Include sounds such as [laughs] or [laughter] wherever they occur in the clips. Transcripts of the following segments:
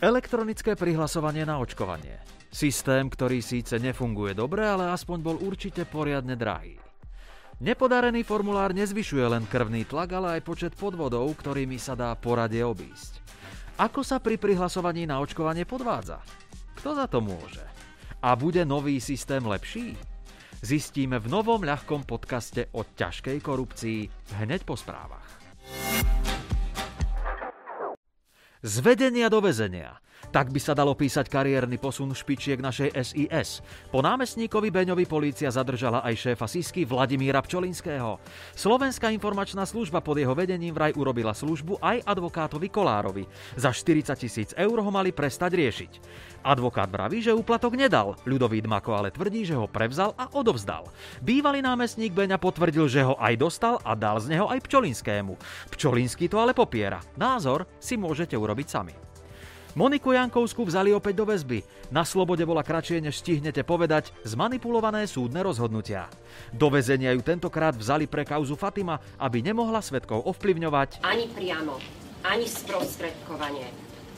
Elektronické prihlasovanie na očkovanie. Systém, ktorý síce nefunguje dobre, ale aspoň bol určite poriadne drahý. Nepodarený formulár nezvyšuje len krvný tlak, ale aj počet podvodov, ktorými sa dá poradie obísť. Ako sa pri prihlasovaní na očkovanie podvádza? Kto za to môže? A bude nový systém lepší? Zistíme v novom ľahkom podcaste o ťažkej korupcii hneď po správach. Z vedenia do väzenia – tak by sa dalo písať kariérny posun špičiek našej SIS. Po námestníkovi Beňovi polícia zadržala aj šéfa Sisky Vladimíra Pčolinského. Slovenská informačná služba pod jeho vedením vraj urobila službu aj advokátovi Kolárovi. Za 40 tisíc eur ho mali prestať riešiť. Advokát vraví, že úplatok nedal. Ľudový Dmako ale tvrdí, že ho prevzal a odovzdal. Bývalý námestník Beňa potvrdil, že ho aj dostal a dal z neho aj Pčolinskému. Pčolinský to ale popiera. Názor si môžete urobiť sami. Moniku Jankovskú vzali opäť do väzby. Na slobode bola kratšie, než stihnete povedať, zmanipulované súdne rozhodnutia. Do väzenia ju tentokrát vzali pre kauzu Fatima, aby nemohla svetkov ovplyvňovať. Ani priamo, ani sprostredkovanie,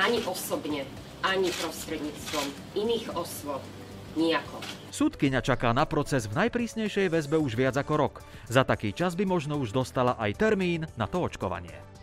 ani osobne, ani prostredníctvom iných osôb. Nijako. Súdkyňa čaká na proces v najprísnejšej väzbe už viac ako rok. Za taký čas by možno už dostala aj termín na to očkovanie.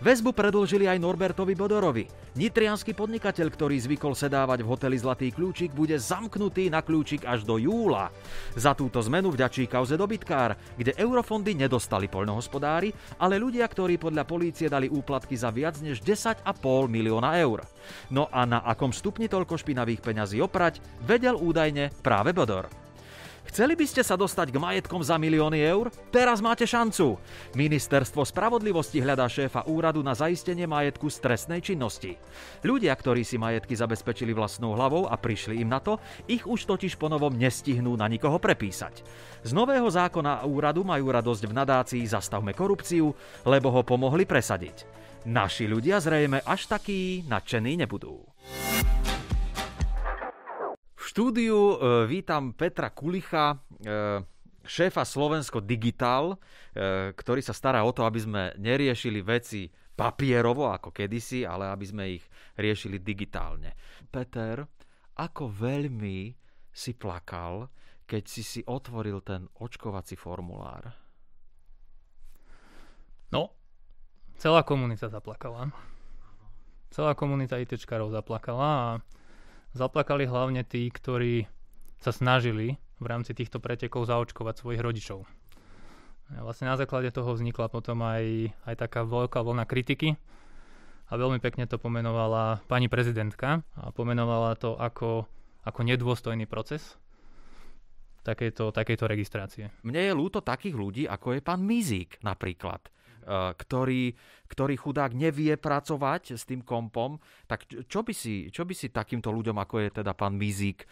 Väzbu predlžili aj Norbertovi Bodorovi. Nitrianský podnikateľ, ktorý zvykol sedávať v hoteli Zlatý kľúčik, bude zamknutý na kľúčik až do júla. Za túto zmenu vďačí kauze dobytkár, kde eurofondy nedostali poľnohospodári, ale ľudia, ktorí podľa polície dali úplatky za viac než 10,5 milióna eur. No a na akom stupni toľko špinavých peňazí oprať, vedel údajne práve Bodor. Chceli by ste sa dostať k majetkom za milióny eur? Teraz máte šancu. Ministerstvo spravodlivosti hľadá šéfa úradu na zaistenie majetku z trestnej činnosti. Ľudia, ktorí si majetky zabezpečili vlastnou hlavou a prišli im na to, ich už totiž ponovom nestihnú na nikoho prepísať. Z nového zákona úradu majú radosť v nadácii Zastavme korupciu, lebo ho pomohli presadiť. Naši ľudia zrejme až takí nadšení nebudú štúdiu e, vítam Petra Kulicha, e, šéfa Slovensko Digital, e, ktorý sa stará o to, aby sme neriešili veci papierovo ako kedysi, ale aby sme ich riešili digitálne. Peter, ako veľmi si plakal, keď si si otvoril ten očkovací formulár? No, celá komunita zaplakala. Celá komunita ITčkarov zaplakala a Zaplakali hlavne tí, ktorí sa snažili v rámci týchto pretekov zaočkovať svojich rodičov. Vlastne na základe toho vznikla potom aj, aj taká veľká vlna kritiky a veľmi pekne to pomenovala pani prezidentka a pomenovala to ako, ako nedôstojný proces takejto, takejto registrácie. Mne je ľúto takých ľudí, ako je pán Mizík napríklad ktorý, ktorý chudák nevie pracovať s tým kompom, tak čo by si, čo by si takýmto ľuďom, ako je teda pán Mizík,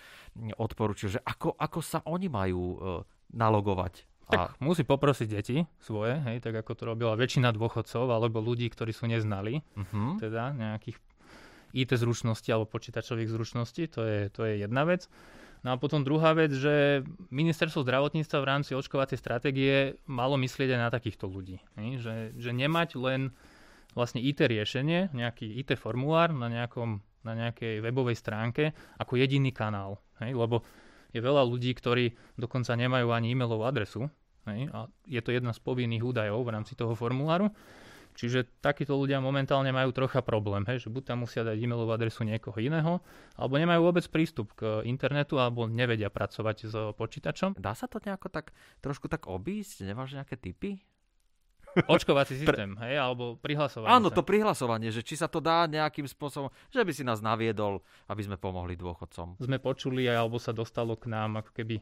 odporučil, že ako, ako sa oni majú eh, nalogovať? Tak a... musí poprosiť deti svoje, hej, tak ako to robila väčšina dôchodcov alebo ľudí, ktorí sú neznali, uh-huh. teda nejakých IT zručností alebo počítačových zručností, to je, to je jedna vec. No a potom druhá vec, že ministerstvo zdravotníctva v rámci očkovacej stratégie malo myslieť aj na takýchto ľudí. Že, že nemať len vlastne IT riešenie, nejaký IT formulár na, nejakom, na nejakej webovej stránke ako jediný kanál. Lebo je veľa ľudí, ktorí dokonca nemajú ani e-mailovú adresu. A je to jedna z povinných údajov v rámci toho formuláru. Čiže takíto ľudia momentálne majú trocha problém, hej, že buď tam musia dať e-mailovú adresu niekoho iného, alebo nemajú vôbec prístup k internetu, alebo nevedia pracovať s počítačom. Dá sa to nejako tak, trošku tak obísť? Nemáš nejaké typy? Očkovací systém, Pre... hej, alebo prihlasovanie. Áno, to prihlasovanie, že či sa to dá nejakým spôsobom, že by si nás naviedol, aby sme pomohli dôchodcom. Sme počuli, alebo sa dostalo k nám ako keby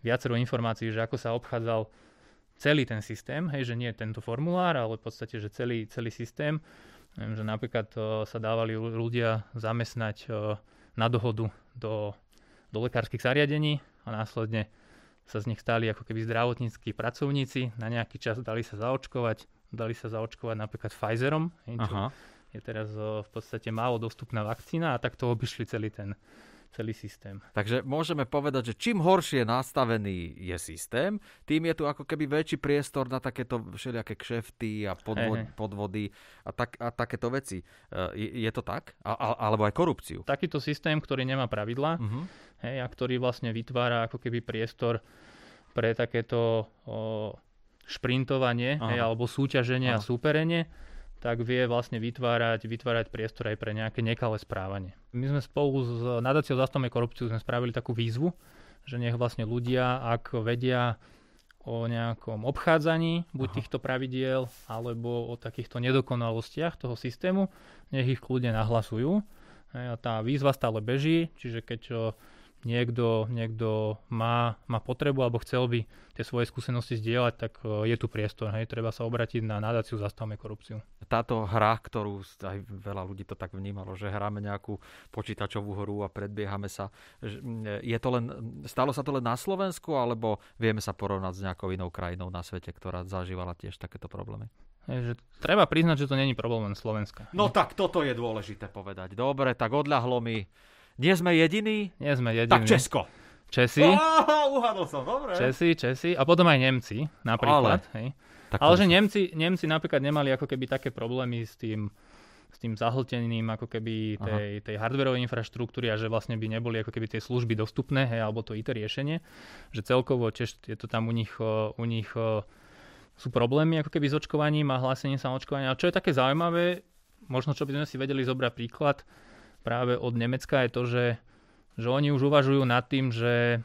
viacero informácií, že ako sa obchádzal celý ten systém, hej, že nie tento formulár, ale v podstate, že celý, celý systém, Viem, že napríklad uh, sa dávali ľudia zamestnať uh, na dohodu do, do lekárskych zariadení a následne sa z nich stali ako keby zdravotníckí pracovníci, na nejaký čas dali sa zaočkovať, dali sa zaočkovať napríklad Pfizerom, hej, čo Aha. je teraz uh, v podstate málo dostupná vakcína a takto obišli celý ten, celý systém. Takže môžeme povedať, že čím horšie nastavený je systém, tým je tu ako keby väčší priestor na takéto všelijaké kšefty a podvod, hey, hey. podvody a, tak, a takéto veci. E, je, je to tak? A, a, alebo aj korupciu? Takýto systém, ktorý nemá pravidla uh-huh. hej, a ktorý vlastne vytvára ako keby priestor pre takéto o, šprintovanie hej, alebo súťaženie Aha. a súperenie, tak vie vlastne vytvárať, vytvárať priestor aj pre nejaké nekalé správanie. My sme spolu s nadáciou Zastavme korupciu sme spravili takú výzvu, že nech vlastne ľudia, ak vedia o nejakom obchádzaní buď Aha. týchto pravidiel, alebo o takýchto nedokonalostiach toho systému, nech ich kľudne nahlasujú. A tá výzva stále beží, čiže keď niekto, niekto má, má potrebu alebo chcel by tie svoje skúsenosti zdieľať, tak e, je tu priestor. Hej. Treba sa obratiť na nadáciu Zastavme korupciu. Táto hra, ktorú aj veľa ľudí to tak vnímalo, že hráme nejakú počítačovú hru a predbiehame sa. Je to len, stalo sa to len na Slovensku, alebo vieme sa porovnať s nejakou inou krajinou na svete, ktorá zažívala tiež takéto problémy? Že treba priznať, že to není problém len Slovenska. No tak toto je dôležité povedať. Dobre, tak odľahlo mi nie sme jediní? Nie sme jediní. Tak Česko. Česi. Oh, uhadol som, dobre. Česi, Česi a potom aj Nemci napríklad. Ale, hej. Ale že Nemci, Nemci napríklad nemali ako keby také problémy s tým, s tým zahltením ako keby tej, tej hardwareovej infraštruktúry a že vlastne by neboli ako keby tie služby dostupné, hej, alebo to IT riešenie, že celkovo tiež je to tam u nich, u nich sú problémy ako keby s očkovaním a hlásením sa očkovania. A čo je také zaujímavé, možno čo by sme si vedeli zobrať príklad, práve od Nemecka je to, že, že oni už uvažujú nad tým, že,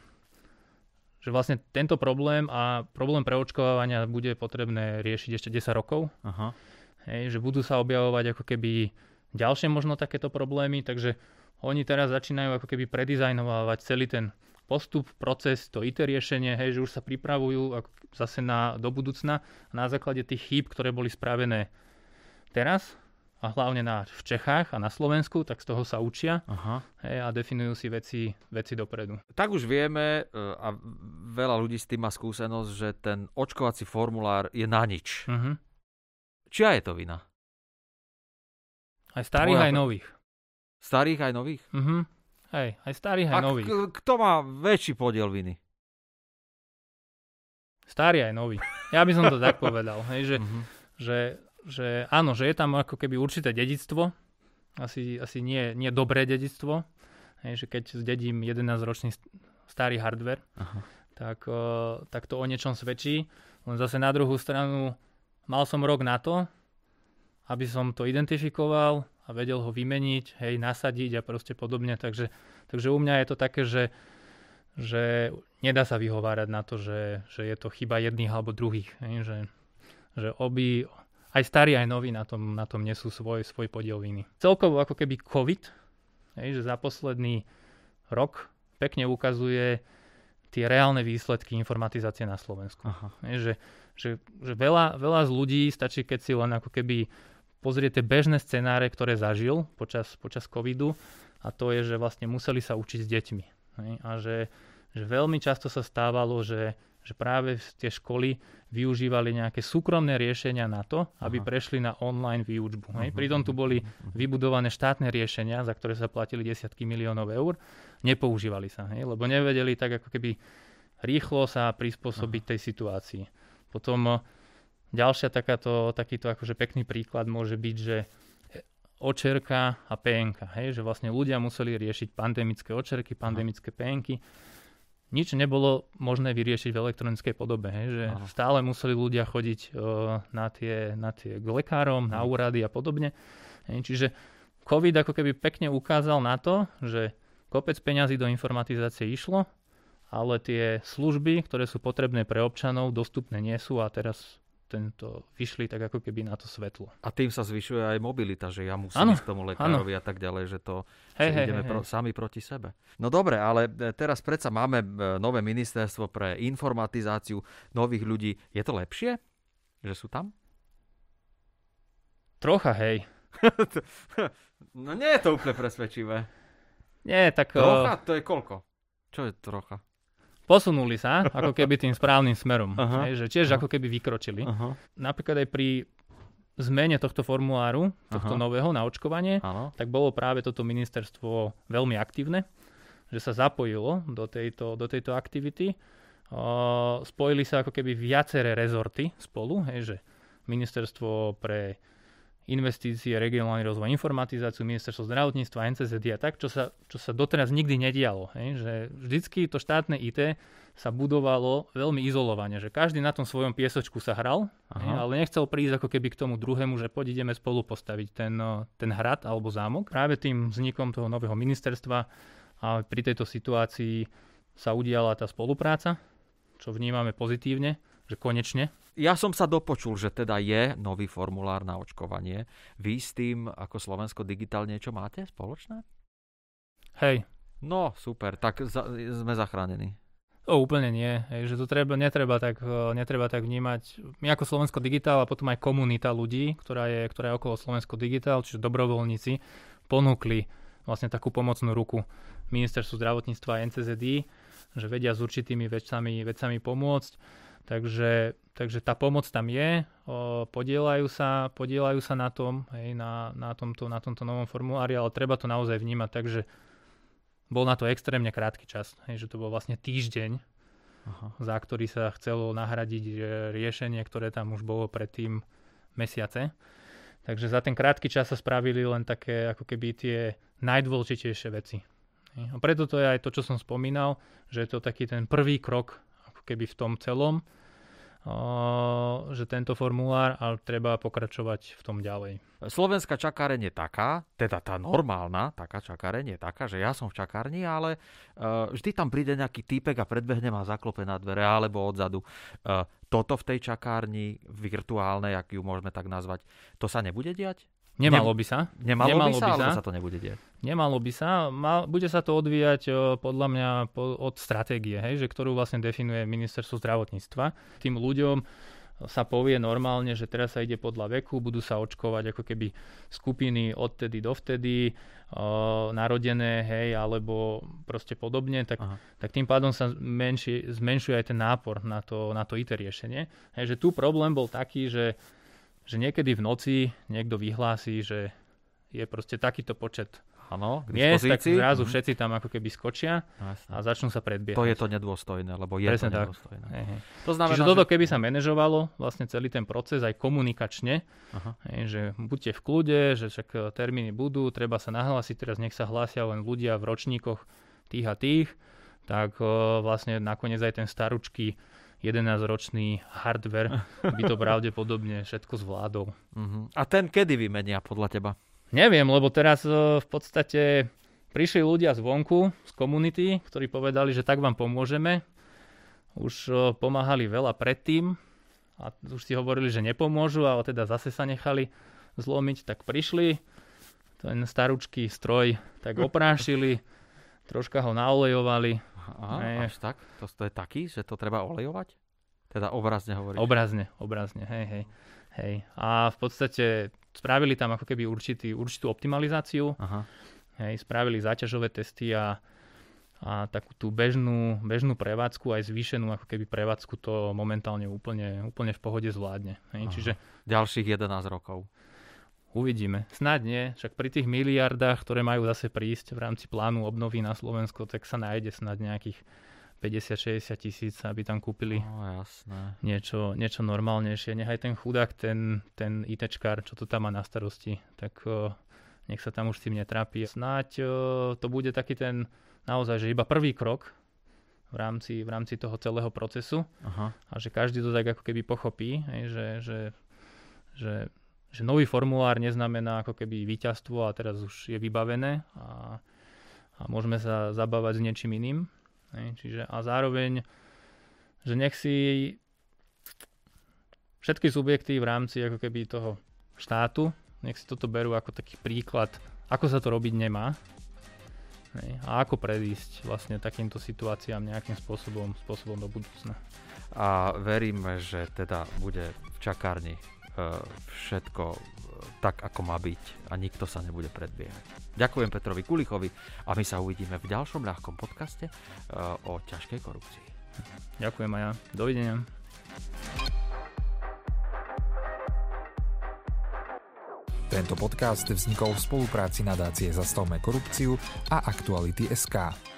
že vlastne tento problém a problém preočkovania bude potrebné riešiť ešte 10 rokov. Aha. Hej, že budú sa objavovať ako keby ďalšie možno takéto problémy, takže oni teraz začínajú ako keby predizajnovať celý ten postup, proces, to IT riešenie, hej, že už sa pripravujú zase na, do budúcna na základe tých chýb, ktoré boli spravené teraz, a hlavne na, v Čechách a na Slovensku, tak z toho sa učia Aha. Hej, a definujú si veci, veci dopredu. Tak už vieme e, a veľa ľudí s tým má skúsenosť, že ten očkovací formulár je na nič. Uh-huh. Čia je to vina? Aj starých, Tvoja... aj nových. Starých aj nových? Uh-huh. Hej, aj starých, aj a nových. K- kto má väčší podiel viny? Starý aj nový. Ja by som to tak [laughs] povedal. Hej, že, uh-huh. že že áno, že je tam ako keby určité dedictvo, asi, asi nie, nie dobré dedictvo, hej, že keď zdedím 11-ročný starý hardware, Aha. Tak, tak to o niečom svedčí. Len zase na druhú stranu mal som rok na to, aby som to identifikoval a vedel ho vymeniť, hej, nasadiť a proste podobne. Takže, takže u mňa je to také, že, že nedá sa vyhovárať na to, že, že je to chyba jedných alebo druhých. Hej, že, že obi, aj starí, aj noví na tom, na tom nesú svoj, svoj podiel viny. Celkovo ako keby COVID, hej, že za posledný rok pekne ukazuje tie reálne výsledky informatizácie na Slovensku. Aha. Hej, že, že, že veľa, veľa z ľudí stačí, keď si len ako keby pozriete bežné scenáre, ktoré zažil počas, počas covidu a to je, že vlastne museli sa učiť s deťmi. Hej, a že, že veľmi často sa stávalo, že že práve tie školy využívali nejaké súkromné riešenia na to, aby Aha. prešli na online výučbu. Hej. Pritom tu boli vybudované štátne riešenia, za ktoré sa platili desiatky miliónov eur. Nepoužívali sa, hej, lebo nevedeli tak ako keby rýchlo sa prispôsobiť Aha. tej situácii. Potom eh, ďalšia takáto, takýto akože pekný príklad môže byť, že očerka a PNK, hej, že vlastne ľudia museli riešiť pandemické očerky, pandemické PNky nič nebolo možné vyriešiť v elektronickej podobe. Hej, že Aha. stále museli ľudia chodiť uh, na, tie, na tie k lekárom, na mhm. úrady a podobne. Hej, čiže COVID ako keby pekne ukázal na to, že kopec peňazí do informatizácie išlo, ale tie služby, ktoré sú potrebné pre občanov, dostupné nie sú a teraz tento, vyšli tak ako keby na to svetlo. A tým sa zvyšuje aj mobilita, že ja musím ano, ísť k tomu lekárovi ano. a tak ďalej, že to hej, že hej, ideme hej, pro, sami proti sebe. No dobre, ale e, teraz predsa máme e, nové ministerstvo pre informatizáciu nových ľudí. Je to lepšie, že sú tam? Trocha, hej. [laughs] no nie je to úplne presvedčivé. Nie, tak... Trocha? To je koľko? Čo je trocha? Posunuli sa ako keby tým správnym smerom. Uh-huh. Hej, že tiež ako keby vykročili. Uh-huh. Napríklad aj pri zmene tohto formuláru, tohto uh-huh. nového na očkovanie, uh-huh. tak bolo práve toto ministerstvo veľmi aktívne. že sa zapojilo do tejto, do tejto aktivity. Uh, spojili sa ako keby viaceré rezorty spolu, hej, že ministerstvo pre investície, regionálny rozvoj, informatizáciu, ministerstvo zdravotníctva, NCZD a tak, čo sa, čo sa doteraz nikdy nedialo. Hej? Že vždycky to štátne IT sa budovalo veľmi izolovane, že každý na tom svojom piesočku sa hral, hej? ale nechcel prísť ako keby k tomu druhému, že poď ideme spolu postaviť ten, ten hrad alebo zámok. Práve tým vznikom toho nového ministerstva a pri tejto situácii sa udiala tá spolupráca, čo vnímame pozitívne, že konečne ja som sa dopočul, že teda je nový formulár na očkovanie. Vy s tým ako Slovensko digitál niečo máte spoločné? Hej. No, super, tak za, sme zachránení. To úplne nie, hej, že to treba, netreba, tak, e, netreba tak vnímať. My ako Slovensko digitál a potom aj komunita ľudí, ktorá je, ktorá je okolo Slovensko digitál, čiže dobrovoľníci, ponúkli vlastne takú pomocnú ruku ministerstvu zdravotníctva a NCZD, že vedia s určitými vecami, vecami pomôcť Takže, takže tá pomoc tam je, podielajú, sa, podielajú sa na tom, hej, na, na, tomto, na tomto novom formulári, ale treba to naozaj vnímať tak, že bol na to extrémne krátky čas, hej, že to bol vlastne týždeň, Aha. za ktorý sa chcelo nahradiť riešenie, ktoré tam už bolo predtým mesiace. Takže za ten krátky čas sa spravili len také ako keby tie najdôležitejšie veci. A preto to je aj to, čo som spomínal, že je to taký ten prvý krok keby v tom celom, že tento formulár, ale treba pokračovať v tom ďalej. Slovenská čakáreň je taká, teda tá normálna taká čakáreň je taká, že ja som v čakárni, ale uh, vždy tam príde nejaký týpek a predbehne ma zaklope na dvere alebo odzadu. Uh, toto v tej čakárni virtuálnej, ak ju môžeme tak nazvať, to sa nebude diať? Nemalo by sa. Nemalo, Nemalo by sa, by sa, sa to nebude diať. Nemalo by sa. Mal, bude sa to odvíjať podľa mňa po, od stratégie, hej, že ktorú vlastne definuje ministerstvo zdravotníctva. Tým ľuďom sa povie normálne, že teraz sa ide podľa veku, budú sa očkovať ako keby skupiny odtedy dovtedy, o, narodené, hej, alebo proste podobne, tak, tak tým pádom sa menši, zmenšuje aj ten nápor na to, na to IT riešenie. Hej, že tu problém bol taký, že že niekedy v noci niekto vyhlási, že je proste takýto počet Áno, miest, tak zrazu mm-hmm. všetci tam ako keby skočia Jasne. a začnú sa predbiehať. To je to nedôstojné, lebo je Presne to nedôstojné. Tak. Hej, To znamená, Čiže toto keby sa manažovalo, vlastne celý ten proces aj komunikačne, hej, že buďte v kľude, že však e, termíny budú, treba sa nahlásiť, teraz nech sa hlásia len ľudia v ročníkoch tých a tých, tak o, e, vlastne nakoniec aj ten staručký 11-ročný hardware by to pravdepodobne všetko zvládol. Uh-huh. A ten kedy vymenia podľa teba? Neviem, lebo teraz v podstate prišli ľudia zvonku, z komunity, ktorí povedali, že tak vám pomôžeme. Už pomáhali veľa predtým a už si hovorili, že nepomôžu, ale teda zase sa nechali zlomiť, tak prišli, ten staručký stroj tak oprášili, troška ho naolejovali, Aha, až tak? To, to je taký, že to treba olejovať? Teda obrazne hovoríš. Obrazne, obrazne, hej, hej. hej. A v podstate spravili tam ako keby určitý, určitú optimalizáciu. Aha. Hej, spravili záťažové testy a, a takú tú bežnú, bežnú prevádzku, aj zvýšenú ako keby prevádzku to momentálne úplne, úplne v pohode zvládne. Hej. Čiže, Ďalších 11 rokov. Uvidíme. Snad nie, však pri tých miliardách, ktoré majú zase prísť v rámci plánu obnovy na Slovensko, tak sa nájde snad nejakých 50-60 tisíc, aby tam kúpili no, jasné. Niečo, niečo normálnejšie. Nechaj ten chudák, ten, ten ITčkár, čo to tam má na starosti, tak nech sa tam už s tým netrápi. Snáď to bude taký ten naozaj, že iba prvý krok v rámci, v rámci toho celého procesu Aha. a že každý to tak ako keby pochopí, hej, že, že, že že nový formulár neznamená ako keby víťazstvo a teraz už je vybavené a, a môžeme sa zabávať s niečím iným. Ne? Čiže, a zároveň, že nech si všetky subjekty v rámci ako keby toho štátu, nech si toto berú ako taký príklad, ako sa to robiť nemá ne? a ako predísť vlastne takýmto situáciám nejakým spôsobom, spôsobom do budúcna. A veríme, že teda bude v čakárni všetko e, tak, ako má byť a nikto sa nebude predbiehať. Ďakujem Petrovi Kulichovi a my sa uvidíme v ďalšom ľahkom podcaste e, o ťažkej korupcii. Ďakujem aj ja. Dovidenia. Tento podcast vznikol v spolupráci nadácie Zastavme korupciu a Aktuality SK.